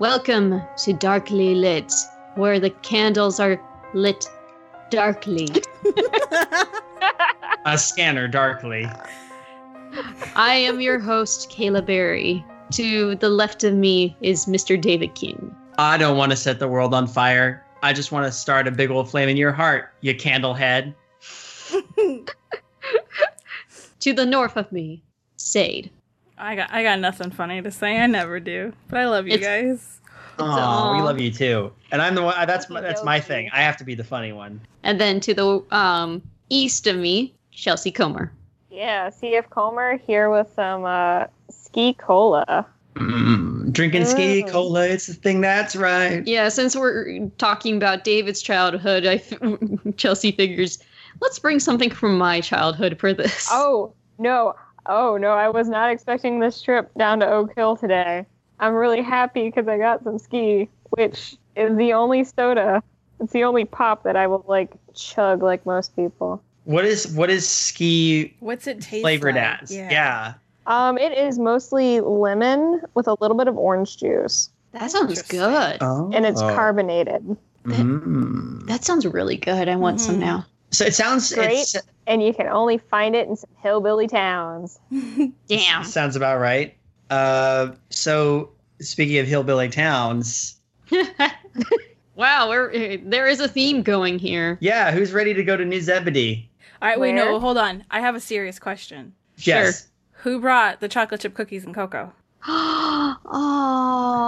Welcome to Darkly Lit, where the candles are lit darkly. A scanner darkly. I am your host, Kayla Berry. To the left of me is Mr. David King. I don't want to set the world on fire. I just want to start a big old flame in your heart, you candle head. To the north of me, Sade. I got I got nothing funny to say. I never do, but I love you It's- guys. Oh, we love you too. And I'm the one. That's my, that's my thing. I have to be the funny one. And then to the um, east of me, Chelsea Comer. Yeah, CF Comer here with some uh, ski cola. Mm, drinking ski Mm. cola, it's the thing that's right. Yeah, since we're talking about David's childhood, I f- Chelsea figures let's bring something from my childhood for this. Oh no, oh no, I was not expecting this trip down to Oak Hill today. I'm really happy because I got some ski, which is the only soda. It's the only pop that I will like chug like most people. What is what is ski What's it taste flavored like? as? Yeah. Um, it is mostly lemon with a little bit of orange juice, that sounds good. Oh. and it's carbonated. Mm. That sounds really good. I want some Mhm. now. So it sounds Great. it's, And you can only find it in some hillbilly towns. Damn. sounds about right. Uh, so speaking of hillbilly towns, wow, we're, there is a theme going here. yeah, who's ready to go to New Zebedee? All right, wait, no, hold on. I have a serious question. Yes. Who brought the chocolate chip cookies and cocoa?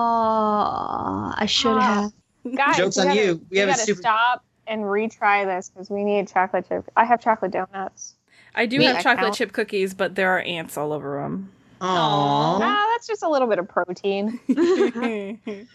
oh, I should Ah. have. Guys, Joke's on gotta- you. We have a super- stop and retry this because we need chocolate chip. I have chocolate donuts. I do Me, have I chocolate count. chip cookies, but there are ants all over them. Aww. Ah, that's just a little bit of protein.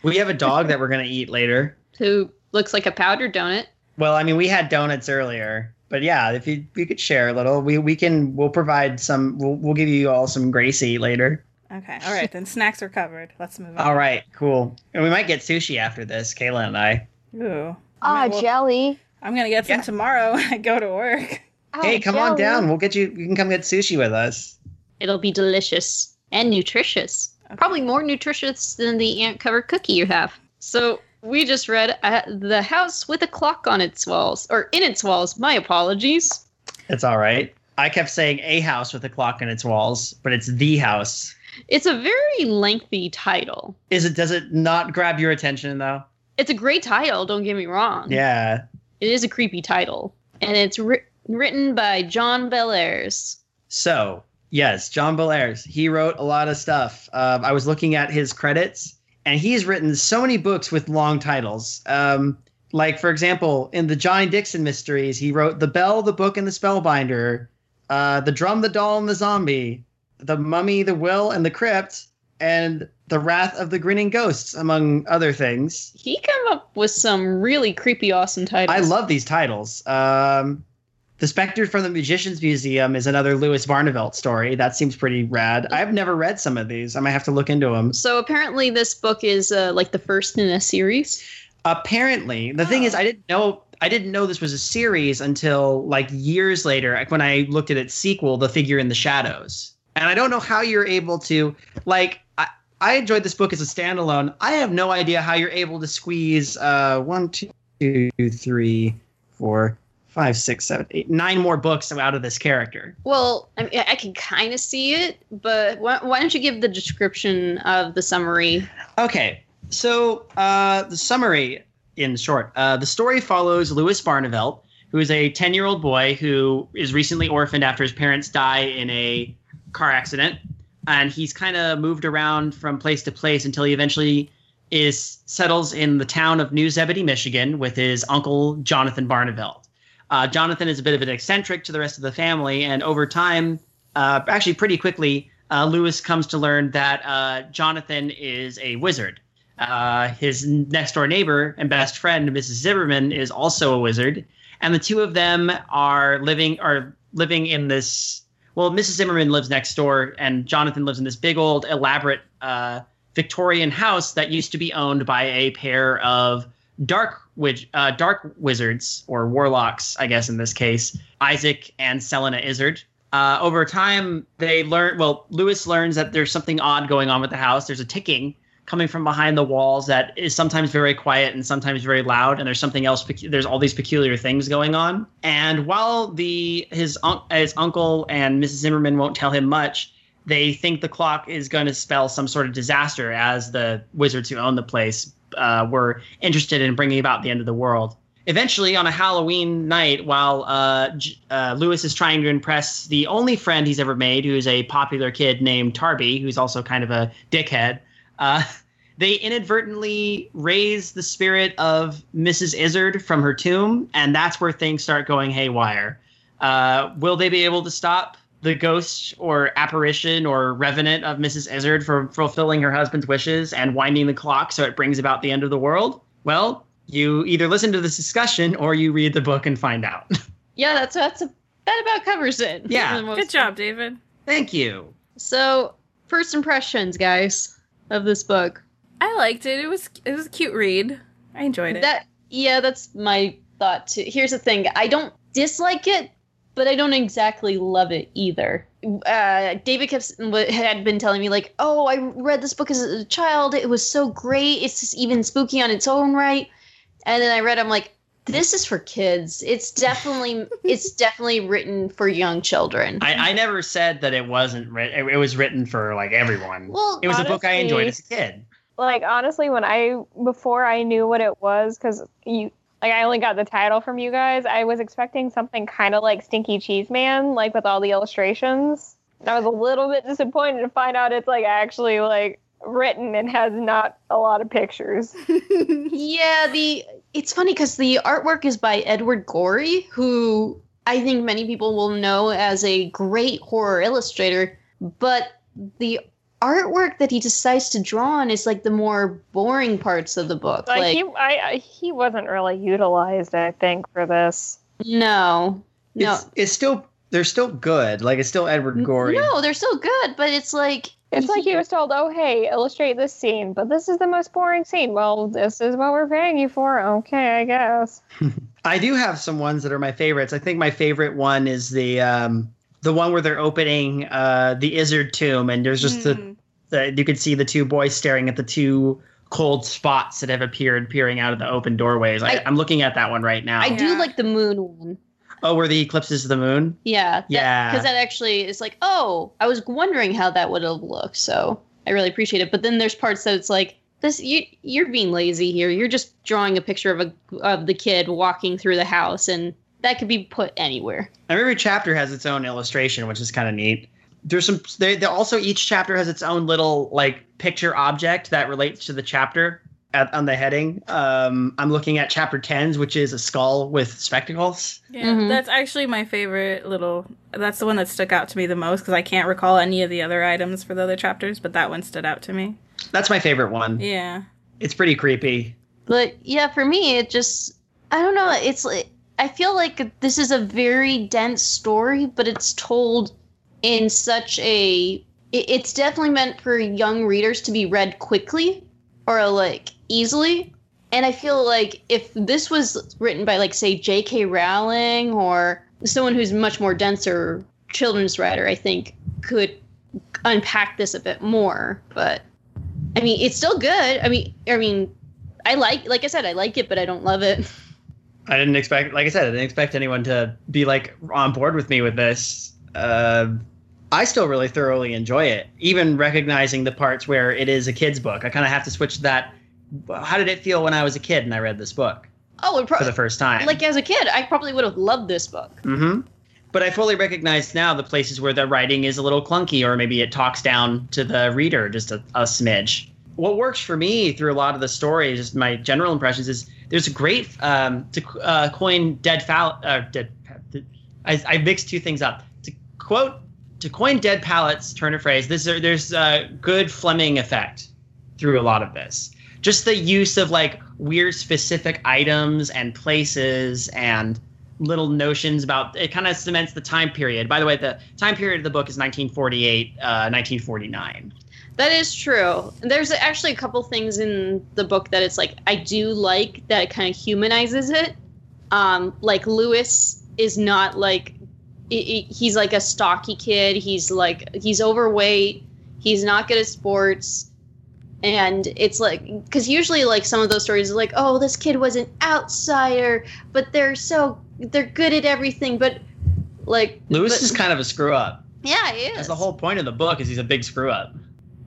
We have a dog that we're gonna eat later. Who looks like a powdered donut. Well, I mean, we had donuts earlier, but yeah, if you you could share a little, we we can we'll provide some. We'll we'll give you all some Gracie later. okay, all right, then snacks are covered. Let's move on. All right, cool. And we might get sushi after this, Kayla and I. Ooh. Ah, Well, jelly. I'm gonna get some Yeah. tomorrow when I go to work. Ah, hey, come on down. We'll get you. You can come get sushi with us. It'll be delicious and nutritious. Okay. Probably more nutritious than the ant covered cookie you have. So we just read uh, The House with a Clock on Its Walls, or in its walls. My apologies. It's all right. I kept saying a house with a clock in its walls, but it's the house. It's a very lengthy title. Is it? Does it not grab your attention though? It's a great title, don't get me wrong. Yeah. It is a creepy title. And it's wri- written by John Bellairs. So yes, John Bellairs. He wrote a lot of stuff. Um, I was looking at his credits, and he's written so many books with long titles. Um, like for example, in the Johnny Dixon mysteries, he wrote "The Bell, the Book, and the Spellbinder," uh, "The Drum, the Doll, and the Zombie," "The Mummy, the Will, and the Crypt," and "The Wrath of the Grinning Ghosts," among other things. He came up with some really creepy, awesome titles. I love these titles. Um, the Spectre from the Magician's Museum is another Lewis Barnavelt story. That seems pretty rad. I've never read some of these. I might have to look into them. So apparently, this book is uh, like the first in a series. Apparently, the thing is, I didn't know. I didn't know this was a series until like years later like, when I looked at its sequel, The Figure in the Shadows. And I don't know how you're able to like. I, I enjoyed this book as a standalone. I have no idea how you're able to squeeze uh, one, two, three, four, five, six, seven, eight, nine more books out of this character. Well, I, mean, I can kind of see it, but why, why don't you give the description of the summary? Okay, so uh, the summary in short uh, the story follows Lewis Barnavelt, who is a 10 year old boy who is recently orphaned after his parents die in a car accident. And he's kind of moved around from place to place until he eventually is settles in the town of New Zebedee, Michigan, with his uncle Jonathan Barnavelt. Uh, Jonathan is a bit of an eccentric to the rest of the family, and over time, uh, actually pretty quickly, uh, Lewis comes to learn that uh, Jonathan is a wizard. Uh, his next door neighbor and best friend, Mrs. Zimmerman, is also a wizard, and the two of them are living are living in this. Well, Mrs. Zimmerman lives next door, and Jonathan lives in this big old elaborate uh, Victorian house that used to be owned by a pair of dark witch, uh, dark wizards or warlocks, I guess in this case, Isaac and Selena Izzard. Uh, over time, they learn. Well, Lewis learns that there's something odd going on with the house. There's a ticking coming from behind the walls that is sometimes very quiet and sometimes very loud, and there's something else. There's all these peculiar things going on. And while the his his uncle and Mrs. Zimmerman won't tell him much, they think the clock is going to spell some sort of disaster, as the wizards who own the place uh, were interested in bringing about the end of the world. Eventually, on a Halloween night, while uh, uh, Lewis is trying to impress the only friend he's ever made, who's a popular kid named Tarby, who's also kind of a dickhead, uh, they inadvertently raise the spirit of Mrs. Izzard from her tomb, and that's where things start going haywire. Uh, will they be able to stop the ghost or apparition or revenant of Mrs. Izzard from fulfilling her husband's wishes and winding the clock so it brings about the end of the world? Well, you either listen to this discussion or you read the book and find out. Yeah, that's that's a, that about covers it. Yeah. for the most Good job, David. Thank you. So, first impressions, guys, of this book. I liked it. It was it was a cute read. I enjoyed it. That yeah, that's my thought too. Here's the thing: I don't dislike it, but I don't exactly love it either. Uh, David kept had been telling me like, "Oh, I read this book as a child. It was so great. It's just even spooky on its own right." And then I read, I'm like, "This is for kids. It's definitely it's definitely written for young children." I, I never said that it wasn't written. It was written for like everyone. Well, it was a book I enjoyed as a kid. like honestly when i before i knew what it was because you like i only got the title from you guys i was expecting something kind of like stinky cheese man like with all the illustrations and i was a little bit disappointed to find out it's like actually like written and has not a lot of pictures Yeah, the it's funny because the artwork is by Edward Gorey, who I think many people will know as a great horror illustrator, but the artwork that he decides to draw on is like the more boring parts of the book. like, Like, he I, I he wasn't really utilized i think for this no, no, It's, it's still they're still good. Like it's still Edward Gorey. no, they're still good, but it's like it's like he was told oh hey illustrate this scene but this is the most boring scene well this is what we're paying you for okay i guess I do have some ones that are my favorites. I think my favorite one is the um, the one where they're opening uh, the Izzard tomb, and there's just the, Mm. the you could see the two boys staring at the two cold spots that have appeared peering out of the open doorways. I, I- I'm looking at that one right now. I do Yeah. like the moon one. Oh, where the eclipse is the moon. Yeah, Yeah. because that actually is like, oh, I was wondering how that would have looked, so I really appreciate it. But then there's parts that it's like, this you you're being lazy here. You're just drawing a picture of a of the kid walking through the house, and that could be put anywhere. And every chapter has its own illustration, which is kind of neat. There's some. They, they also each chapter has its own little like picture object that relates to the chapter at, on the heading. Um, I'm looking at chapter 10s, which is a skull with spectacles. Yeah, Mhm. that's actually my favorite little. That's the one that stuck out to me the most because I can't recall any of the other items for the other chapters, but that one stood out to me. That's my favorite one. Yeah. It's pretty creepy. But yeah, for me, it just I don't know. It's like I feel like this is a very dense story, but it's told in such a. It's definitely meant for young readers to be read quickly or like easily. And I feel like if this was written by like say J.K. Rowling or someone who's much more denser children's writer, I think could unpack this a bit more. But I mean, it's still good. I mean, I mean, I like, like I said, I like it, but I don't love it. I didn't expect, like I said, I didn't expect anyone to be like on board with me with this. Uh, I still really thoroughly enjoy it, even recognizing the parts where it is a kid's book. I kind of have to switch that. How did it feel when I was a kid and I read this book Oh, it for the first time? like as a kid, I probably would have loved this book. hmm But I fully recognize now the places where the writing is a little clunky, or maybe it talks down to the reader just a, a smidge. What works for me through a lot of the stories, just my general impressions, is there's a great um, to uh, coin dead foul. Uh, dead, I, I mixed two things up. To quote, to coin dead palettes, turn of phrase. This there's a good Fleming effect through a lot of this. Just the use of like weird specific items and places and little notions about it kind of cements the time period. By the way, the time period of the book is 1948, uh, 1949. That is true. There's actually a couple things in the book that it's like I do like that it kind of humanizes it. Um, like Lewis is not like he's like a stocky kid. He's like he's overweight. He's not good at sports. and it's like because usually like some of those stories are like oh this kid was an outsider but they're so they're good at everything but like Lewis but- is kind of a screw up. yeah he is. That's the whole point of the book is he's a big screw up.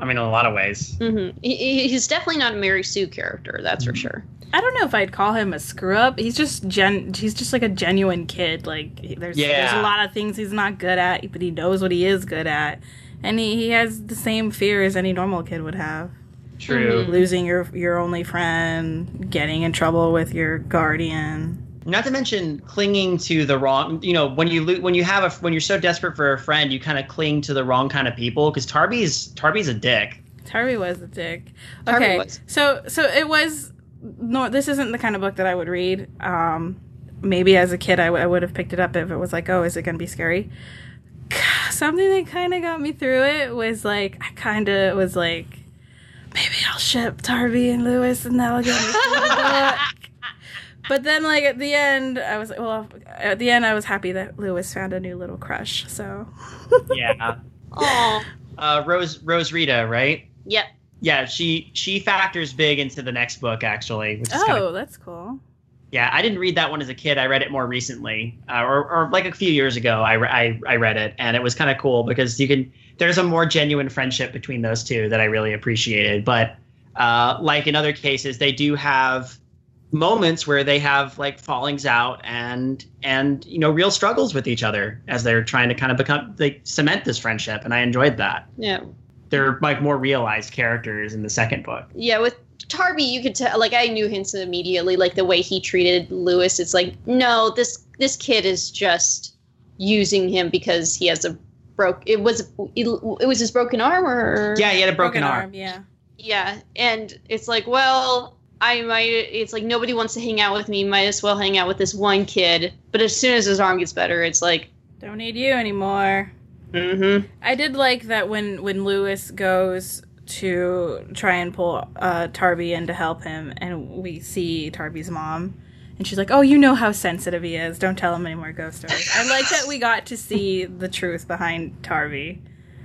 I mean, in a lot of ways. Mhm. He- he, he's definitely not a Mary Sue character that's for sure I don't know if I'd call him a screw up. He's just gen. He's just like a genuine kid. Like he- there's there's a lot of things he's not good at, but he knows what he is good at, and he, he has the same fear as any normal kid would have. True. Mm-hmm. Losing your your only friend, getting in trouble with your guardian. Not to mention clinging to the wrong. You know, when you lo- when you have a when you're so desperate for a friend, you kind of cling to the wrong kind of people. Because Tarby's Tarby's a dick. Tarby was a dick. Tarby Okay, was. so so it was. No, this isn't the kind of book that I would read. Um, maybe as a kid, I, w- I would have picked it up if it was like, oh, is it going to be scary? Something that kind of got me through it was like, I kind of was like, maybe I'll ship Tarby and Lewis, and that'll get me through the book. But then, like at the end, I was well. At the end, I was happy that Lewis found a new little crush. So Yeah. oh uh, Rose Rose Rita, right? yep Yeah, she she factors big into the next book actually, which is oh, kind of that's cool. yeah. I didn't read that one as a kid. I read it more recently, uh, or or like a few years ago. I, I I read it, and it was kind of cool because you can there's a more genuine friendship between those two that I really appreciated. But uh, like in other cases, they do have moments where they have like fallings out and and you know real struggles with each other as they're trying to kind of become they cement this friendship and i enjoyed that yeah they're like more realized characters in the second book. yeah with Tarby you could tell like I knew hints immediately like the way he treated Lewis it's like no this this kid is just using him because he has a broke it was it, it was his broken arm or Yeah, he had a broken, arm. Yeah. Yeah, and it's like, well, I might. It's like nobody wants to hang out with me. Might as well hang out with this one kid. But as soon as his arm gets better, it's like, Don't need you anymore. Mm-hmm. I did like that when when Lewis goes to try and pull uh, Tarby in to help him, and we see Tarby's mom, and she's like, "Oh, you know how sensitive he is. Don't tell him any more ghost stories." I like that we got to see the truth behind Tarby.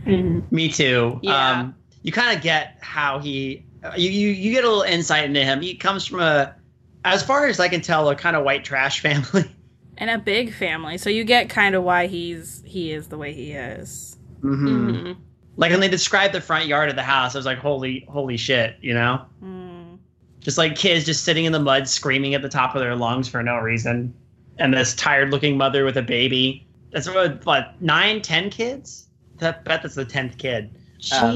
Me too. Yeah. Um, you kind of get how he. You, you you get a little insight into him. He comes from a, as far as I can tell, a kind of white trash family. And a big family, so you get kind of why he's he is the way he is. hmm Mm-hmm. Like when they described the front yard of the house, I was like, holy holy shit, you know. Mm. Just like kids just sitting in the mud, screaming at the top of their lungs for no reason, and this tired-looking mother with a baby. That's what, what nine, ten kids? That bet that's the tenth kid. Um,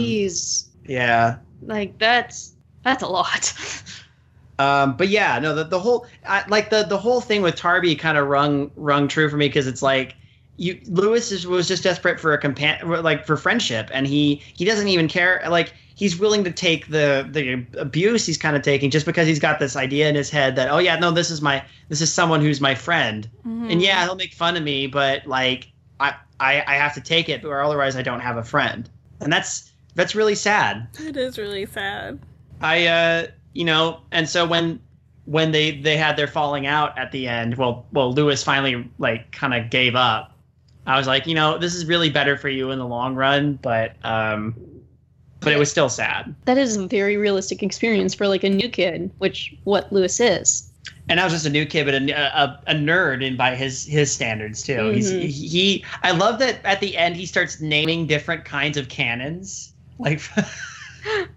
Yeah. like that's that's a lot. Um, but yeah, no, the, the whole I, like the the whole thing with Tarby kind of rung rung true for me because it's like you Lewis is, was just desperate for a compan like for friendship, and he he doesn't even care. Like he's willing to take the the abuse he's kind of taking just because he's got this idea in his head that oh yeah no this is my this is someone who's my friend, and yeah he'll make fun of me, but like I I, I have to take it or otherwise I don't have a friend, and that's that's really sad. it is really sad. I uh you know, and so when when they they had their falling out at the end, well well Lewis finally like kind of gave up. I was like, you know, this is really better for you in the long run, but um but it was still sad. that is a very realistic experience for like a new kid, which what Lewis is. And I was just a new kid, but a, a, a nerd in by his his standards too. He's Mhm. he, he I love that at the end he starts naming different kinds of cannons, like,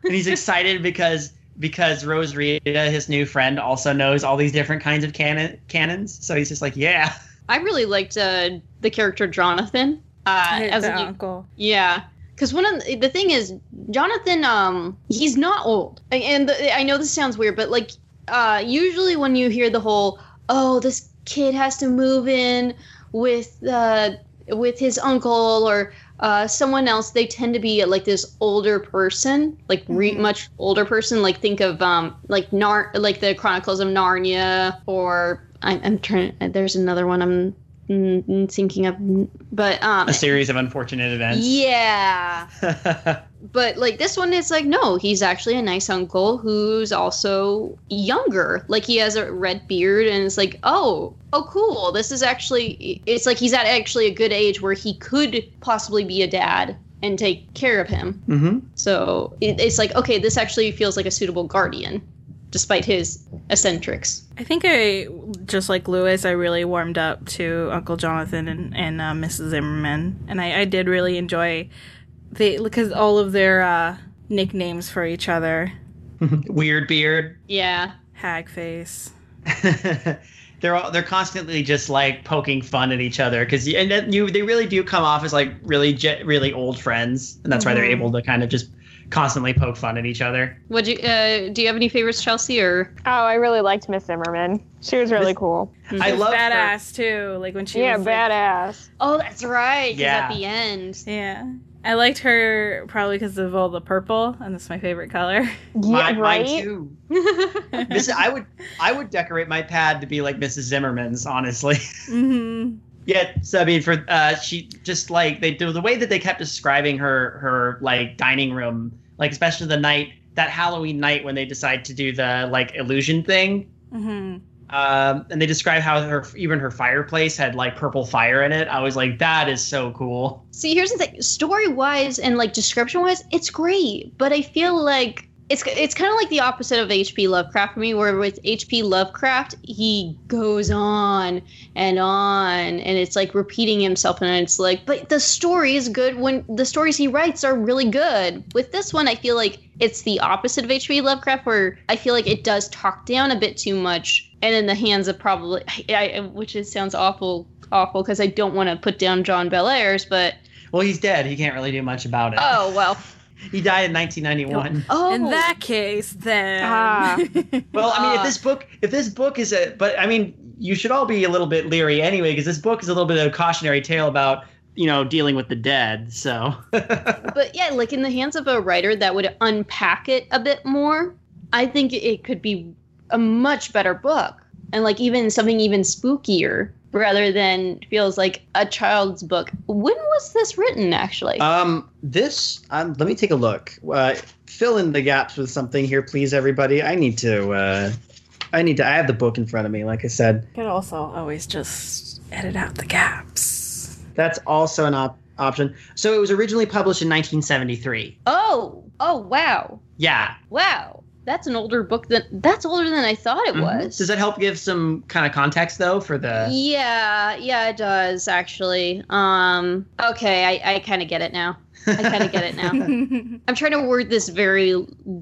and he's excited because because Rose Rita, his new friend, also knows all these different kinds of cannon cannons. So he's just like, yeah, I really liked uh, the character Jonathan. Uh, as the a, uncle. Yeah, because one of the, the thing is, Jonathan, um, he's not old, and the, I know this sounds weird, but like, uh, usually when you hear the whole, oh, this kid has to move in with uh, with his uncle or uh, someone else, they tend to be like this older person, like re- Mhm. much older person. Like think of um, like Nar, like the Chronicles of Narnia, or I'm, I'm trying. There's another one I'm mm, thinking of, but um, a series of unfortunate events. yeah. But like this one, it's like no, he's actually a nice uncle who's also younger. Like he has a red beard, and it's like oh, oh cool. This is actually. It's like he's at actually a good age where he could possibly be a dad and take care of him. Mm-hmm. So it, it's like, okay, this actually feels like a suitable guardian, despite his eccentrics. I think I, just like Lewis, I really warmed up to Uncle Jonathan and, and uh, Mrs. Zimmerman. And I, I did really enjoy the, because all of their uh, nicknames for each other Weird beard. Yeah. Hag Face. they're all, they're constantly just like poking fun at each other because and then you they really do come off as like really je- really old friends and that's why they're Mhm. able to kind of just constantly poke fun at each other. Would you? Uh, do you have any favorites, Chelsea? Or Oh, I really liked Miss Zimmerman. She was really Miss- cool. I She's love her. badass too. Like when she yeah, was like- badass. oh, that's right. Yeah. At the end. yeah. I liked her probably because of all the purple, and that's my favorite color. Yeah, mine, right. mine too. This I would I would decorate my pad to be like Mrs. Zimmerman's honestly. hmm Yeah, so I mean, for uh, she just like they do the way that they kept describing her her like dining room, like especially the night that Halloween night when they decide to do the like illusion thing, hmm um, and they describe how her even her fireplace had like purple fire in it. I was like, that is so cool. See, here's the thing: story wise and like description wise, it's great. But I feel like it's it's kind of like the opposite of H.P. Lovecraft for me. Where with H.P. Lovecraft, he goes on and on, and it's like repeating himself, and it's like, but the story is good when the stories he writes are really good. With this one, I feel like it's the opposite of H.P. Lovecraft, where I feel like it does talk down a bit too much, and in the hands of probably, I, I, which is sounds awful, awful because I don't want to put down John Bellairs, but Well, he's dead. He can't really do much about it. oh well. He died in 1991. Oh, In that case, then. Ah. Well, I mean, if Ah. this book, if this book is a, but I mean, you should all be a little bit leery anyway, because this book is a little bit of a cautionary tale about, you know, dealing with the dead. So, but yeah, like in the hands of a writer that would unpack it a bit more, I think it could be a much better book, and like even something even spookier rather than feels like a child's book. When was this written, actually? um, this, um, let me take a look. Uh, fill in the gaps with something here, please, everybody. I need to, uh, I need to. I have the book in front of me, like I said. Could also always just edit out the gaps. That's also an op- option. So it was originally published in 1973. oh, oh wow, Yeah. wow. That's an older book than that's older than I thought it Mhm. was. Does that help give some kind of context though for the? Yeah, yeah, it does actually. Um, okay, I, I kind of get it now. I kind of get it now. I'm trying to word this very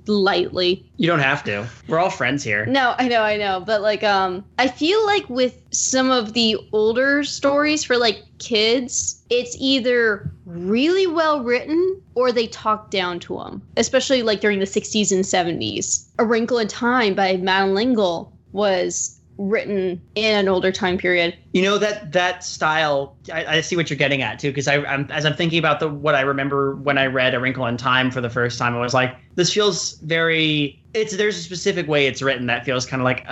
lightly. You don't have to. We're all friends here. No, I know, I know, but like, um, I feel like with some of the older stories for like kids, it's either really well written or they talk down to them. Especially like during the 60s and 70s. A Wrinkle in Time by Madeleine L'Engle was written in an older time period. You know that that style. I, I see what you're getting at too, because I, I'm as I'm thinking about the what I remember when I read A Wrinkle in Time for the first time. I was like, this feels very. It's there's a specific way it's written that feels kind of like uh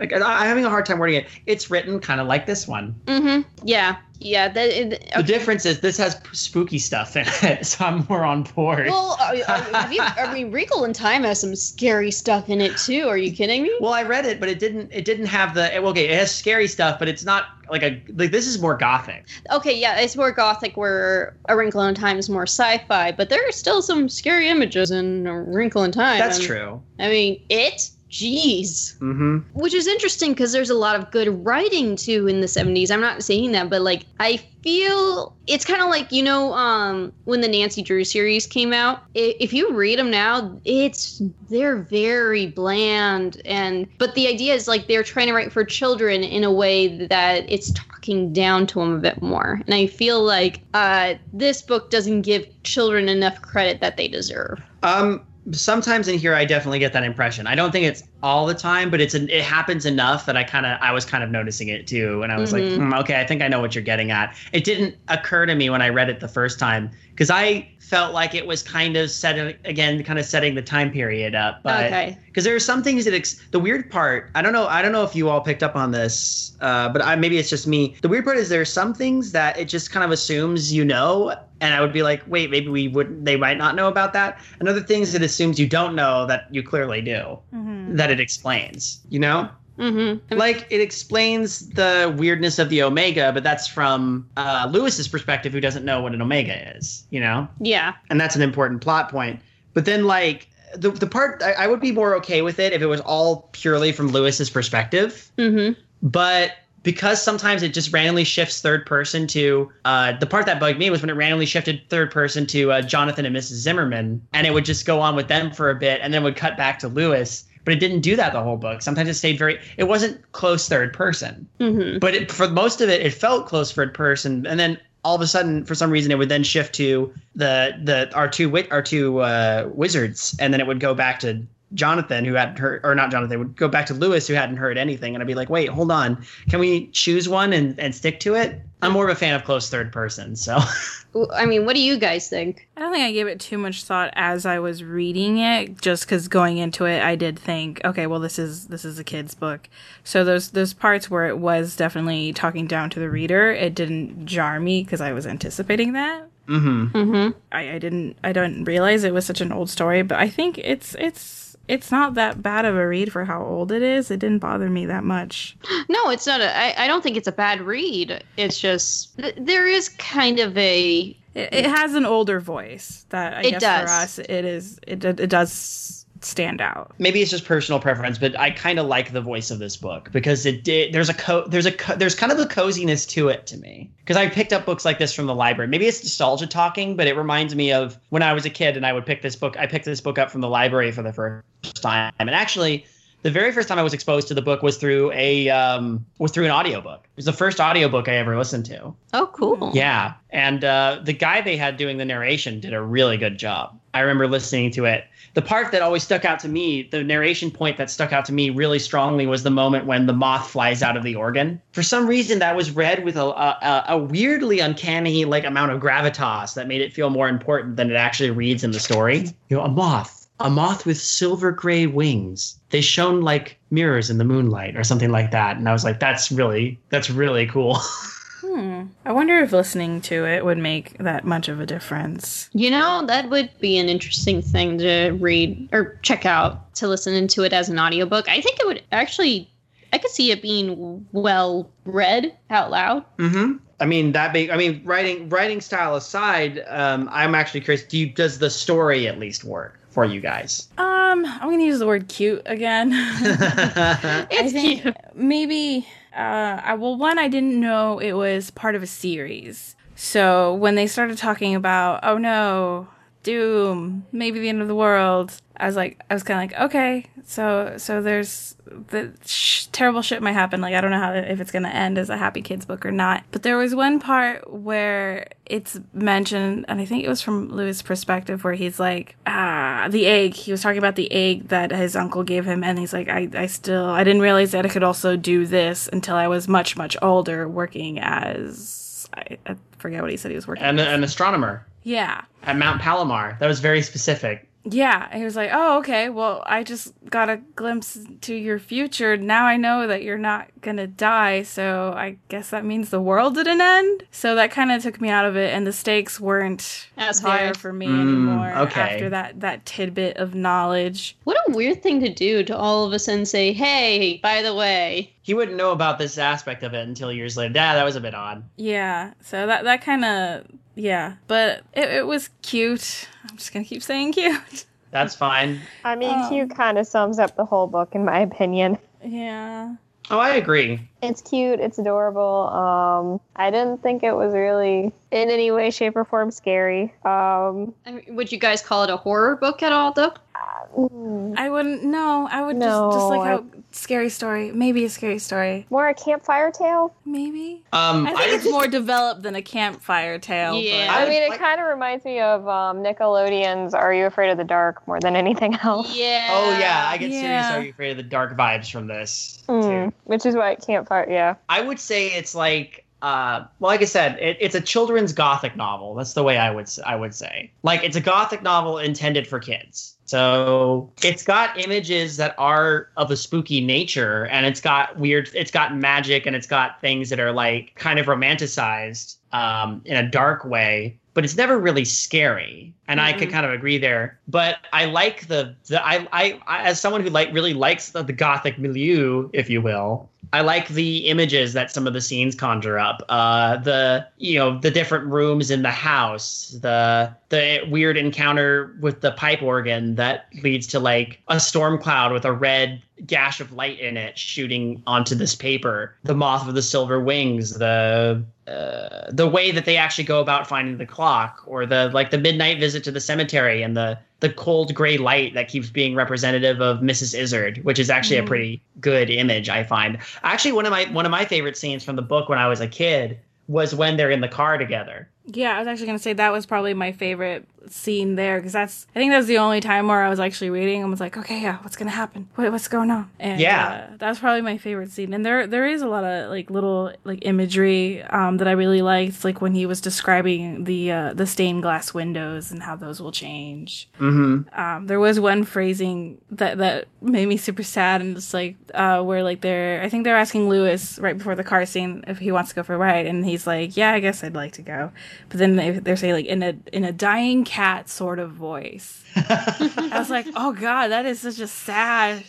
like I, I'm having a hard time wording it. It's written kind of like this one. Mm-hmm. Yeah. Yeah. That. It, The difference is this has spooky stuff in it, so I'm more on board. Well, you, I mean, Wrinkle in Time has some scary stuff in it too. Are you kidding me? Well, I read it, but it didn't. It didn't have the. Okay, it has scary stuff, but it's not like a like. This is more gothic. Okay, yeah, it's more gothic, where A Wrinkle in Time is more sci-fi, but there are still some scary images in A Wrinkle in Time. That's and- true. I mean, it. Jeez. Mm-hmm. Which is interesting because there's a lot of good writing too in the 70s. I'm not saying that, but like I feel it's kind of like you know um when the Nancy Drew series came out. If you read them now, it's they're very bland and but the idea is like they're trying to write for children in a way that it's talking down to them a bit more. And I feel like uh this book doesn't give children enough credit that they deserve. Um, sometimes in here, I definitely get that impression. I don't think it's all the time, but it's an, it happens enough that I kind of I was kind of noticing it too, and I was Mhm. like, hmm, okay, I think I know what you're getting at. It didn't occur to me when I read it the first time because I felt like it was kind of setting again, kind of setting the time period up, but. okay. because there are some things that ex- the weird part i don't know i don't know if you all picked up on this uh, but I, maybe it's just me the weird part is there are some things that it just kind of assumes you know and i would be like wait maybe we would they might not know about that and other things it assumes you don't know that you clearly do Mhm. that it explains you know Mm-hmm. Like it explains the weirdness of the Omega, but that's from uh, Lewis's perspective, who doesn't know what an Omega is. You know, Yeah. and that's an important plot point. But then, like the the part, I, I would be more okay with it if it was all purely from Lewis's perspective. Mm-hmm. But because sometimes it just randomly shifts third person to uh, the part that bugged me was when it randomly shifted third person to uh, Jonathan and Mrs. Zimmerman, and it would just go on with them for a bit, and then would cut back to Lewis. But it didn't do that the whole book. Sometimes it stayed very. It wasn't close third person Mm-hmm. but it, for most of it, it felt close third person, and then all of a sudden, for some reason, it would then shift to the the our two wit our two uh, wizards, and then it would go back to Jonathan, who hadn't heard, or not Jonathan, would go back to Lewis, who hadn't heard anything, and I'd be like, wait, hold on, can we choose one and and stick to it? I'm more of a fan of close third person, so I mean, what do you guys think? I don't think I gave it too much thought as I was reading it, just because going into it, I did think, okay, well, this is this is a kid's book, so those those parts where it was definitely talking down to the reader, it didn't jar me because I was anticipating that. hmm Mm-hmm. I, I didn't I didn't realize it was such an old story, but I think it's it's it's not that bad of a read for how old it is. It didn't bother me that much. No, it's not a. I, I don't think it's a bad read. It's just th- there is kind of a. It, it has an older voice that I It guess does. for us it is it it does stand out. maybe it's just personal preference, but I kind of like the voice of this book because it did. There's a co- there's a co- there's kind of a coziness to it to me because I picked up books like this from the library. Maybe it's nostalgia talking, but it reminds me of when I was a kid and I would pick this book. I picked this book up from the library for the first time, and actually. The very first time I was exposed to the book was through a um, was through an audiobook. It was the first audiobook I ever listened to. Oh, cool. Yeah, and uh, the guy they had doing the narration did a really good job. I remember listening to it. The part that always stuck out to me, the narration point that stuck out to me really strongly, was the moment when the moth flies out of the organ. For some reason, that was read with a, a, a weirdly uncanny like amount of gravitas that made it feel more important than it actually reads in the story. You know, a moth, a moth with silver gray wings. They shone like mirrors in the moonlight, or something like that. And I was like, that's really, that's really cool. Hmm. I wonder if listening to it would make that much of a difference. You know, that would be an interesting thing to read or check out to listen into it as an audiobook. I think it would actually. I could see it being well read out loud. Mm-hmm. I mean that big. I mean, writing writing style aside, um, I'm actually curious. Do you, does the story at least work for you guys? Um, I'm gonna use the word cute again. I It's think cute. maybe uh I, well one I didn't know it was part of a series. So when they started talking about oh no, doom, maybe the end of the world, I was like I was kind of like okay, so so there's the sh- terrible shit might happen. Like I don't know how if it's gonna end as a happy kids book or not. But there was one part where it's mentioned, and I think it was from Lewis' perspective, where he's like, ah, the egg. He was talking about the egg that his uncle gave him, and he's like, I, I still, I didn't realize that I could also do this until I was much, much older, working as, I, I forget what he said he was working. and as. an astronomer yeah, at Mount Palomar. That was very specific. Yeah. He was like, oh, okay. Well, I just got a glimpse to your future. Now I know that you're not gonna die. So I guess that means the world didn't end. So that kind of took me out of it, and the stakes weren't As there high. for me Mm, anymore. okay. After that, that tidbit of knowledge. What a weird thing to do to all of a sudden say, "Hey, by the way." He wouldn't know about this aspect of it until years later. Yeah, that was a bit odd. Yeah. So that that kind of yeah, but it, it was cute. I'm just gonna keep saying cute. That's fine. I mean, Um, cute kind of sums up the whole book, in my opinion. yeah. Oh, I agree. It's cute. It's adorable. Um, I didn't think it was really in any way, shape, or form scary. Um, I mean, would you guys call it a horror book at all, though? Mm, I wouldn't. No, I would just No, just like I- how scary story. Maybe a scary story. more a campfire tale. Maybe. Um, I think it's more developed than a campfire tale. Yeah. but- I mean, it like- kind of reminds me of um, Nickelodeon's "Are You Afraid of the Dark" more than anything else. Yeah. Oh yeah, I get serious. Are you afraid of the dark vibes from this? Mm, Too. which is why campfire. Yeah. I would say it's like, uh, well, like I said, it, it's a children's gothic novel. That's the way I would s- I would say. Like it's a gothic novel intended for kids. So it's got images that are of a spooky nature, and it's got weird. It's got magic, and it's got things that are like kind of romanticized um, in a dark way. but it's never really scary. And I could Mhm. kind of agree there. But I like the the I I, I as someone who like really likes the, the gothic milieu, if you will. I like the images that some of the scenes conjure up. Uh, the you know the different rooms in the house, the the weird encounter with the pipe organ that leads to like a storm cloud with a red gash of light in it shooting onto this paper. The moth with the silver wings, the uh, the way that they actually go about finding the clock, or the like the midnight visit to the cemetery and the the cold gray light that keeps being representative of Mrs. Izzard, which is actually Mhm. a pretty good image, I find. Actually, one of my one of my favorite scenes from the book when I was a kid was when they're in the car together. Yeah, I was actually gonna say that was probably my favorite scene there because that's I think that was the only time where I was actually reading and was like, okay, yeah, what's gonna happen? What, what's going on? And Yeah. uh, that's probably my favorite scene. And there there is a lot of like little like imagery um, that I really liked, like when he was describing the uh, the stained glass windows and how those will change. Mm-hmm. Um, there was one phrasing that that made me super sad, and it's like uh, where like they're I think they're asking Lewis right before the car scene if he wants to go for a ride, and he's like, "Yeah, I guess I'd like to go," but then they, they're saying like in a in a dying cat sort of voice. I was like, "Oh God, that is such a sad."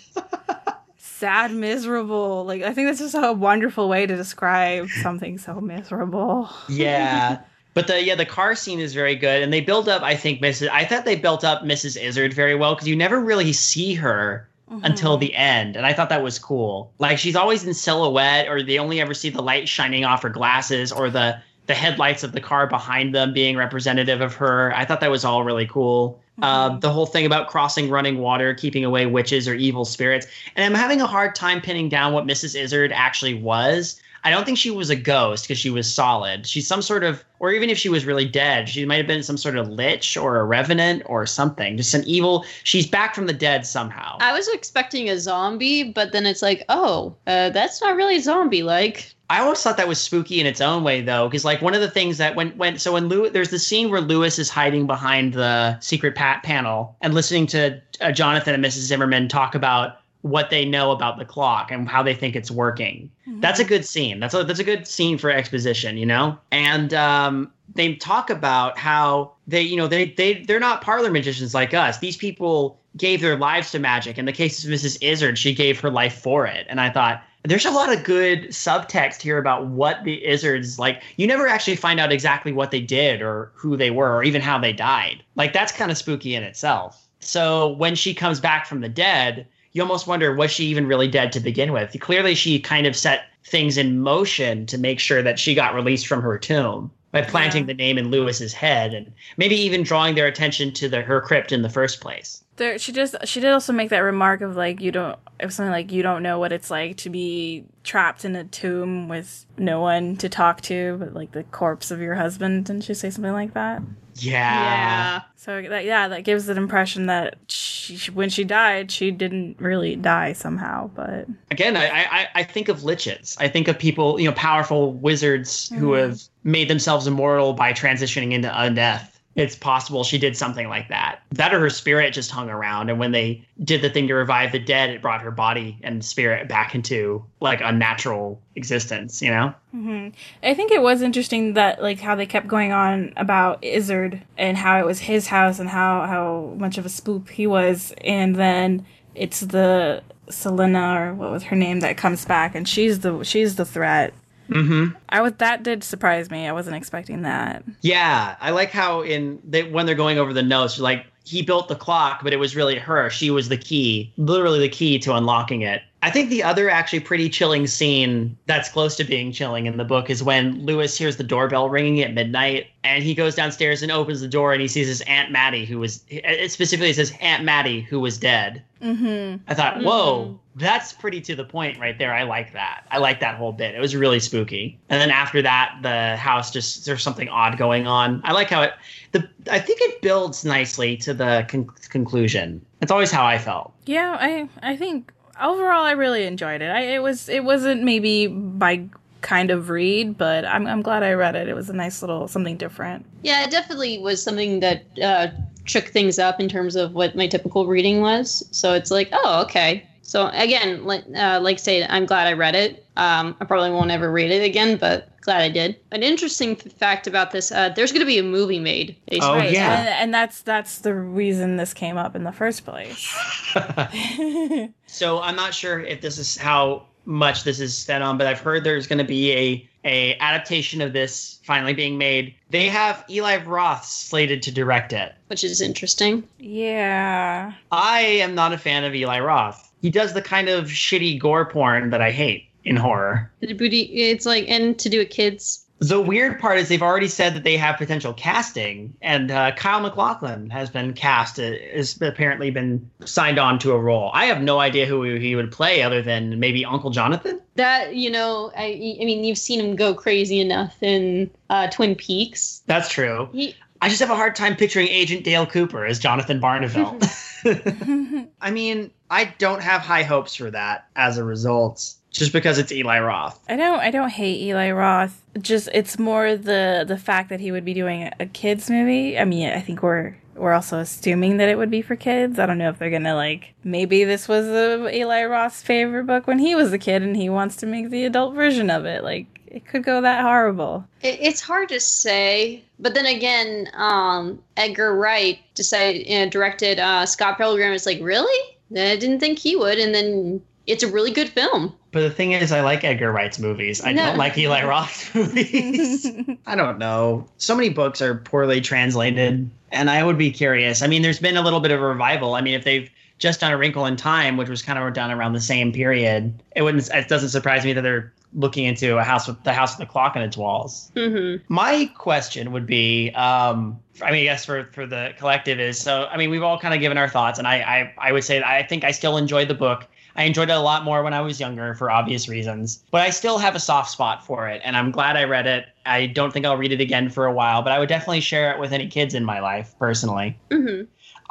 Sad, miserable. Like I think that's just a wonderful way to describe something so miserable. yeah. But the yeah the car scene is very good, and they build up. I think Mrs. I thought they built up Mrs. Izzard very well because you never really see her mm-hmm. until the end, and I thought that was cool. Like she's always in silhouette, or they only ever see the light shining off her glasses, or the the headlights of the car behind them being representative of her. I thought that was all really cool. Uh, the whole thing about crossing running water, keeping away witches or evil spirits, and I'm having a hard time pinning down what Mrs. Izzard actually was. I don't think she was a ghost because she was solid. She's some sort of, or even if she was really dead, she might have been some sort of lich or a revenant or something. Just an evil. She's back from the dead somehow. I was expecting a zombie, but then it's like, oh, uh, that's not really zombie like. I always thought that was spooky in its own way, though, because like one of the things that when when so when Lewis, there's the scene where Lewis is hiding behind the secret pat panel and listening to uh, Jonathan and Mrs. Zimmerman talk about what they know about the clock and how they think it's working. That's a good scene. That's a that's a good scene for exposition, you know. And um, they talk about how they, you know, they they they're not parlor magicians like us. These people gave their lives to magic. In the case of Mrs. Izzard, she gave her life for it. And I thought there's a lot of good subtext here about what the Izzards like. You never actually find out exactly what they did or who they were or even how they died. Like that's kind of spooky in itself. So when she comes back from the dead, you almost wonder was she even really dead to begin with? Clearly, she kind of set things in motion to make sure that she got released from her tomb by planting Yeah. the name in Lewis's head and maybe even drawing their attention to the her crypt in the first place. There she just she did also make that remark of like you don't of something like you don't know what it's like to be trapped in a tomb with no one to talk to but like the corpse of your husband didn't she say something like that Yeah. yeah so that yeah that gives the impression that she, when she died she didn't really die somehow but Again, I, I I think of liches. I think of people, you know, powerful wizards who mm-hmm. have made themselves immortal by transitioning into undeath. It's possible she did something like that. That or her spirit just hung around, and when they did the thing to revive the dead, it brought her body and spirit back into like a natural existence. You know? hmm I think it was interesting that like how they kept going on about Izzard and how it was his house and how how much of a spook he was, and then it's the Selena or what was her name that comes back and she's the she's the threat. Mm-hmm. I was that did surprise me. I wasn't expecting that. Yeah, I like how in they when they're going over the notes, like he built the clock, but it was really her. She was the key, literally the key to unlocking it. I think the other actually pretty chilling scene that's close to being chilling in the book is when Lewis hears the doorbell ringing at midnight and he goes downstairs and opens the door and he sees his Aunt Mattie who was it specifically says Aunt Mattie who was dead. Mm-hmm. I thought, whoa, that's pretty to the point right there. I like that. I like that whole bit. It was really spooky. And then after that, the house just there's something odd going on. I like how it. The I think it builds nicely to the con- conclusion. That's always how I felt. Yeah, I I think overall I really enjoyed it. I it was it wasn't maybe my kind of read, but I'm I'm glad I read it. It was a nice little something different. Yeah, it definitely was something that uh, shook things up in terms of what my typical reading was. So it's like, oh, okay. So again, like uh, like say, I'm glad I read it. Um, I probably won't ever read it again, but glad I did. An interesting f- fact about this: uh, there's going to be a movie made. based Oh, on yeah. and, and that's that's the reason this came up in the first place. So I'm not sure if this is how much this is set on, but I've heard there's going to be a a adaptation of this finally being made. They have Eli Roth slated to direct it. which is interesting. yeah, I am not a fan of Eli Roth. He does the kind of shitty gore porn that I hate in horror. The booty, it's like, and to do with kids. The weird part is they've already said that they have potential casting, and uh, Kyle MacLachlan has been cast, uh, has apparently been signed on to a role. I have no idea who he would play other than maybe Uncle Jonathan. That you know, I, I mean, you've seen him go crazy enough in uh, Twin Peaks. That's true. He, I just have a hard time picturing Agent Dale Cooper as Jonathan Barnavelt. I mean, I don't have high hopes for that as a result, just because it's Eli Roth. I don't I don't hate Eli Roth. Just it's more the the fact that he would be doing a kids movie. I mean, I think we're we're also assuming that it would be for kids. I don't know if they're gonna like maybe this was a Eli Roth's favorite book when he was a kid and he wants to make the adult version of it. Like it could go that horrible. it, it's hard to say, but then again, um, Edgar Wright decided, you know, directed uh, Scott Pilgrim. It's like, really? I didn't think he would, and then it's a really good film. But the thing is, I like Edgar Wright's movies. I No. don't like Eli Roth's movies. I don't know. So many books are poorly translated, and I would be curious. I mean, there's been a little bit of a revival. I mean, if they've just done A Wrinkle in Time, which was kind of done around the same period, it wouldn't. It doesn't surprise me that they're looking into a house with the house with the clock on its walls. hmm My question would be, um, I mean, I guess for for the collective is so. I mean, we've all kind of given our thoughts, and I I, I would say that I think I still enjoyed the book. I enjoyed it a lot more when I was younger for obvious reasons, but I still have a soft spot for it, and I'm glad I read it. I don't think I'll read it again for a while, but I would definitely share it with any kids in my life personally. hmm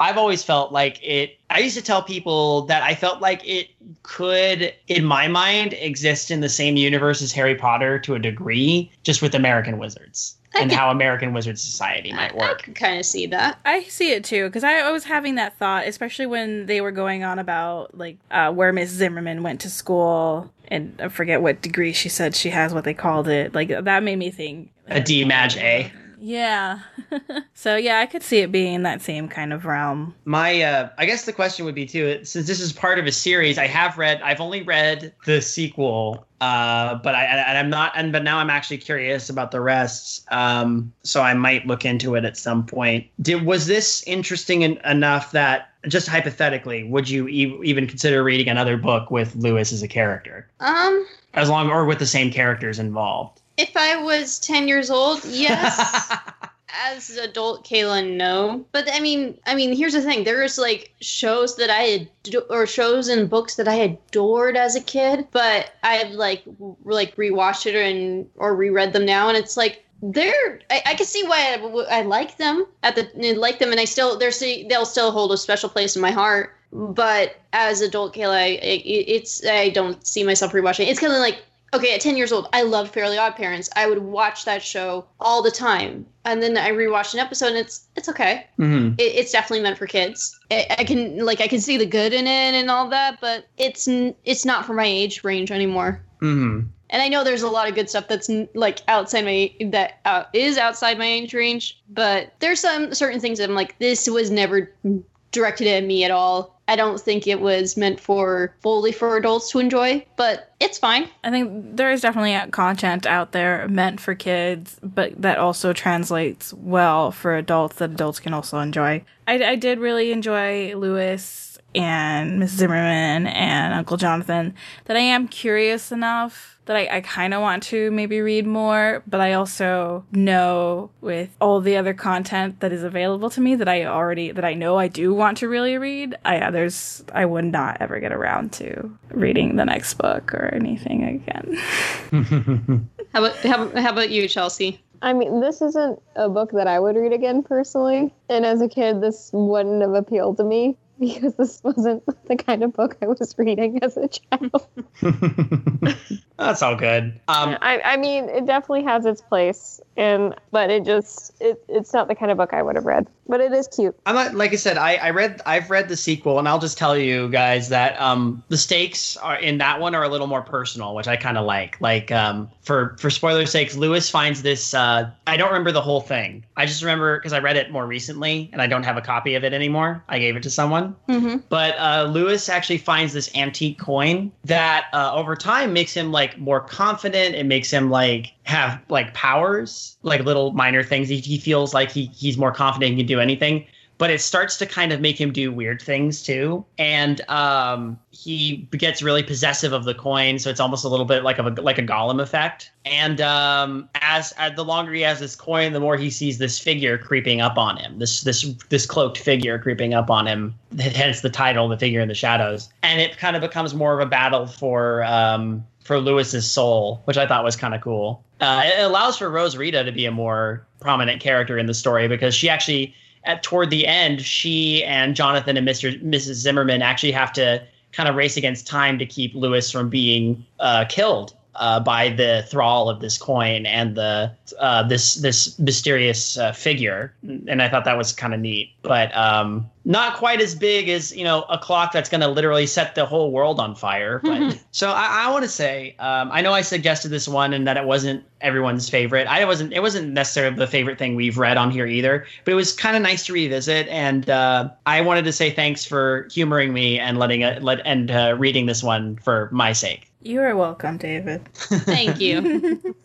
I've always felt like it. I used to tell people that I felt like it could, in my mind, exist in the same universe as Harry Potter to a degree, just with American wizards I and could- how American Wizard Society might work. I work. could kind of see that. I see it too because I, I was having that thought, especially when they were going on about like uh, where Miss Zimmerman went to school, and I forget what degree she said she has, what they called it. Like that made me think. A D Mag A. Yeah. so yeah, I could see it being in that same kind of realm. My, uh, I guess the question would be too, since this is part of a series, I have read, I've only read the sequel, uh, but I, and I'm not, and but now I'm actually curious about the rest. Um, so I might look into it at some point. Did was this interesting en- enough that just hypothetically, would you e- even consider reading another book with Lewis as a character, Um, as long or with the same characters involved? If I was ten years old, yes. As adult Kayla, no. But I mean, I mean, here's the thing: there's like shows that I ad- or shows and books that I adored as a kid, but I've like w- like rewatched it and or reread them now, and it's like they're. I, I can see why I like them at the I like them, and I still they're they'll still hold a special place in my heart. But as adult Kayla, I, it, it's I don't see myself rewatching. It's kind of like okay, at 10 years old, I loved Fairly Odd Parents. I would watch that show all the time. And then I rewatched an episode and it's it's okay. hmm It, it's definitely meant for kids. I, I can like I can see the good in it and all that, but it's it's not for my age range anymore. hmm And I know there's a lot of good stuff that's like outside my that uh, is outside my age range, but there's some certain things that I'm like this was never directed at me at all. I don't think it was meant for fully for adults to enjoy, but it's fine. I think there is definitely content out there meant for kids, but that also translates well for adults that adults can also enjoy. I, I did really enjoy Lewis and Miss Zimmerman and Uncle Jonathan that I am curious enough that I, I kind of want to maybe read more, but I also know with all the other content that is available to me that I already that I know I do want to really read. I uh, there's I would not ever get around to reading the next book or anything again. How about how, how about you, Chelsea? I mean, this isn't a book that I would read again personally. And as a kid, this wouldn't have appealed to me because this wasn't the kind of book I was reading as a child. That's all good. Um, I, I mean, it definitely has its place, and but it just it, it's not the kind of book I would have read. But it is cute. I'm not like I said. I, I read I've read the sequel, and I'll just tell you guys that um, the stakes are in that one are a little more personal, which I kind of like. Like um, for for spoiler sakes, Lewis finds this. Uh, I don't remember the whole thing. I just remember because I read it more recently, and I don't have a copy of it anymore. I gave it to someone. Mm-hmm. But uh, Lewis actually finds this antique coin that uh, over time makes him like more confident. It makes him like have like powers, like little minor things. He, he feels like he he's more confident he can do anything. But it starts to kind of make him do weird things too, and um, he gets really possessive of the coin. So it's almost a little bit like a like a Gollum effect. And um, as, as the longer he has this coin, the more he sees this figure creeping up on him. This this this cloaked figure creeping up on him. Hence the title, "The Figure in the Shadows." And it kind of becomes more of a battle for um, for Lewis's soul, which I thought was kind of cool. Uh, it allows for Rose Rita to be a more prominent character in the story because she actually, at toward the end, she and Jonathan and Mr. Mrs. Zimmerman actually have to kind of race against time to keep Lewis from being uh, killed uh, by the thrall of this coin and the uh, this this mysterious uh, figure, and I thought that was kind of neat, but um, not quite as big as you know a clock that's going to literally set the whole world on fire. But so I, I want to say, um, I know I suggested this one and that it wasn't everyone's favorite. I wasn't. It wasn't necessarily the favorite thing we've read on here either, but it was kind of nice to revisit, and uh, I wanted to say thanks for humoring me and letting it let and uh, reading this one for my sake. You are welcome, David. Thank you.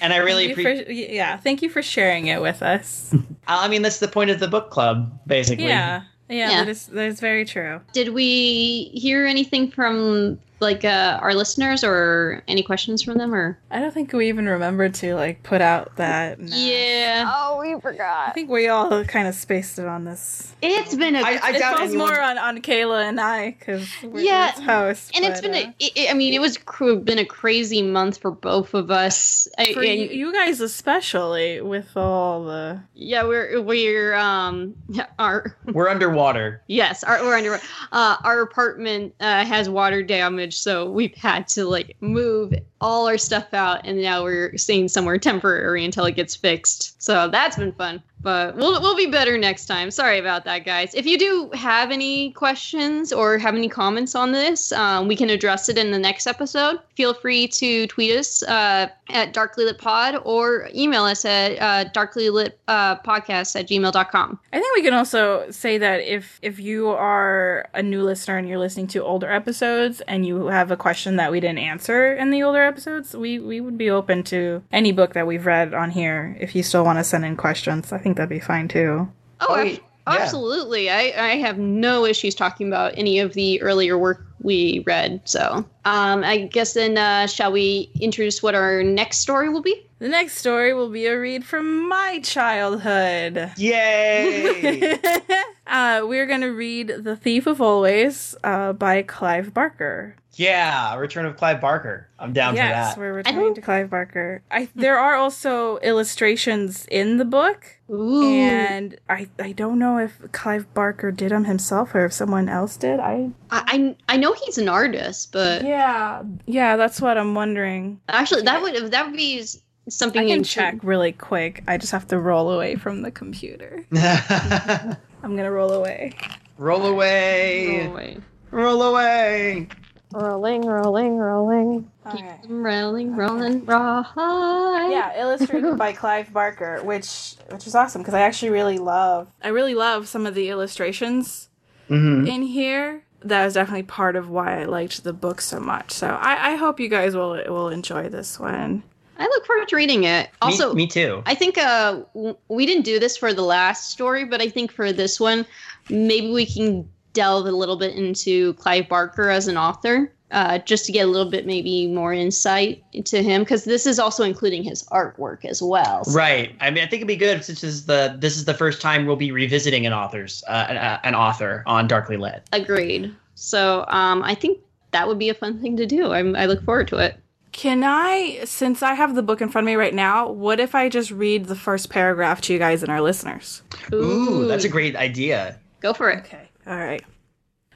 And I really appreciate. for, yeah, thank you for sharing it with us. I mean, that's the point of the book club, basically. yeah, yeah, Yeah. that is that is very true. Did we hear anything from like uh, our listeners or any questions from them or? I don't think we even remembered to like put out that. nah. Yeah, Oh, we forgot I think we all kind of spaced it on this. it's been a. I, I it doubt falls anyone. more on, on Kayla and I because Yeah, its hosts. and it's but, been uh, a, it, I mean, it was cr- been a crazy month for both of us. I, for and- you, you guys especially with all the yeah, we're we're um our We're underwater. yes, our we're under uh our apartment uh, has water damage, so we've had to like move all our stuff out, and now we're staying somewhere temporary until it gets fixed. So that's been fun. But we'll we'll be better next time. Sorry about that, guys. If you do have any questions or have any comments on this, um, we can address it in the next episode. Feel free to tweet us uh, at Darkly Lit Pod or email us at uh, Darkly uh, at gmail.com. I think we can also say that if if you are a new listener and you're listening to older episodes and you have a question that we didn't answer in the older episodes, we we would be open to any book that we've read on here. If you still want to send in questions, I think that'd be fine too. Oh, Oh, ab- yeah. absolutely. I, I have no issues talking about any of the earlier work we read. So, um, I guess then, uh, shall we introduce what our next story will be? The next story will be a read from my childhood. Yay! uh, we're going to read The Thief of Always uh, by Clive Barker. Yeah, Return of Clive Barker. I'm down yes, for we're returning don't- to Clive Barker. I there are also illustrations in the book, Ooh. and I I don't know if Clive Barker did them himself or if someone else did. I I, I I know he's an artist, but yeah yeah that's what I'm wondering. actually, that would that would be something I can in- check really quick. I just have to roll away from the computer. I'm gonna roll away. roll away. Oh, wait. Roll away. Rolling, rolling, rolling. All right. Rolling, rolling, right. yeah illustrated by clive barker which which is awesome because i actually really love i really love some of the illustrations hmm in here that was definitely part of why i liked the book so much so i, I hope you guys will will enjoy this one I look forward to reading it. Also, me, me too. I think uh, w- we didn't do this for the last story, but I think for this one, maybe we can delve a little bit into Clive Barker as an author, uh, just to get a little bit maybe more insight into him, because this is also including his artwork as well. So- Right. I mean, I think it'd be good since this is the this is the first time we'll be revisiting an author's uh, an, uh, an author on Darkly Lit. Agreed. So um, I think that would be a fun thing to do. I'm, I look forward to it. can i since i have the book in front of me right now what if i just read the first paragraph to you guys and our listeners Ooh, that's a great idea. go for it. Okay. All right.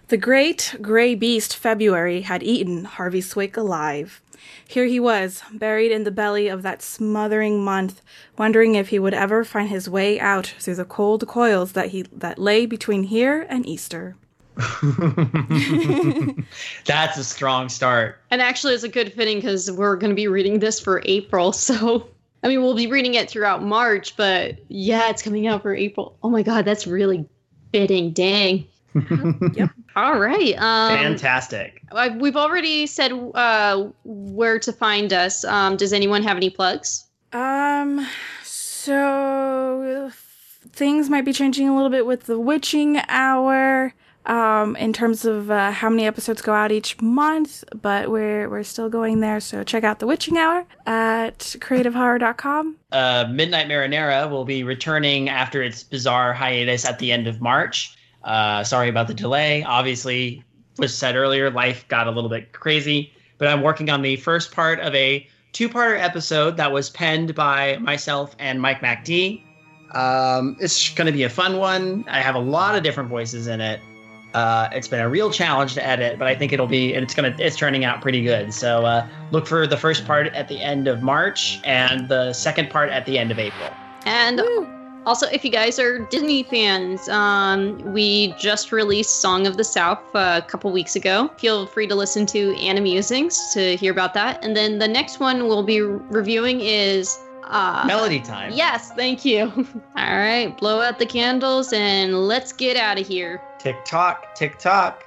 The great gray beast February had eaten Harvey Swick alive. Here he was, buried in the belly of that smothering month, wondering if he would ever find his way out through the cold coils that he that lay between here and Easter. That's a strong start. And actually, it's a good fitting because we're going to be reading this for April. So, I mean, we'll be reading it throughout March, but yeah, it's coming out for April. Oh my God, that's really fitting. Dang. Yep. All right. Um, Fantastic. I- we've already said uh, where to find us. Um, does anyone have any plugs? Um, so things might be changing a little bit with the witching hour. Um, in terms of uh, how many episodes go out each month, but we're we're still going there. So check out the Witching Hour at creativehorror.com. Uh, Midnight Marinera will be returning after its bizarre hiatus at the end of March. Uh, sorry about the delay. Obviously, was said earlier, life got a little bit crazy, but I'm working on the first part of a two-parter episode that was penned by myself and Mike MacD. Um, it's going to be a fun one. I have a lot of different voices in it. Uh, it's been a real challenge to edit, but I think it'll be and it's gonna it's turning out pretty good. So uh, look for the first part at the end of March and the second part at the end of April. And also, if you guys are Disney fans, um, we just released Song of the South uh, a couple weeks ago. Feel free to listen to Anna Musings to hear about that. And then the next one we'll be reviewing is. Uh, Melody time. Yes, thank you. All right, blow out the candles and let's get out of here. Tick tock, tick tock.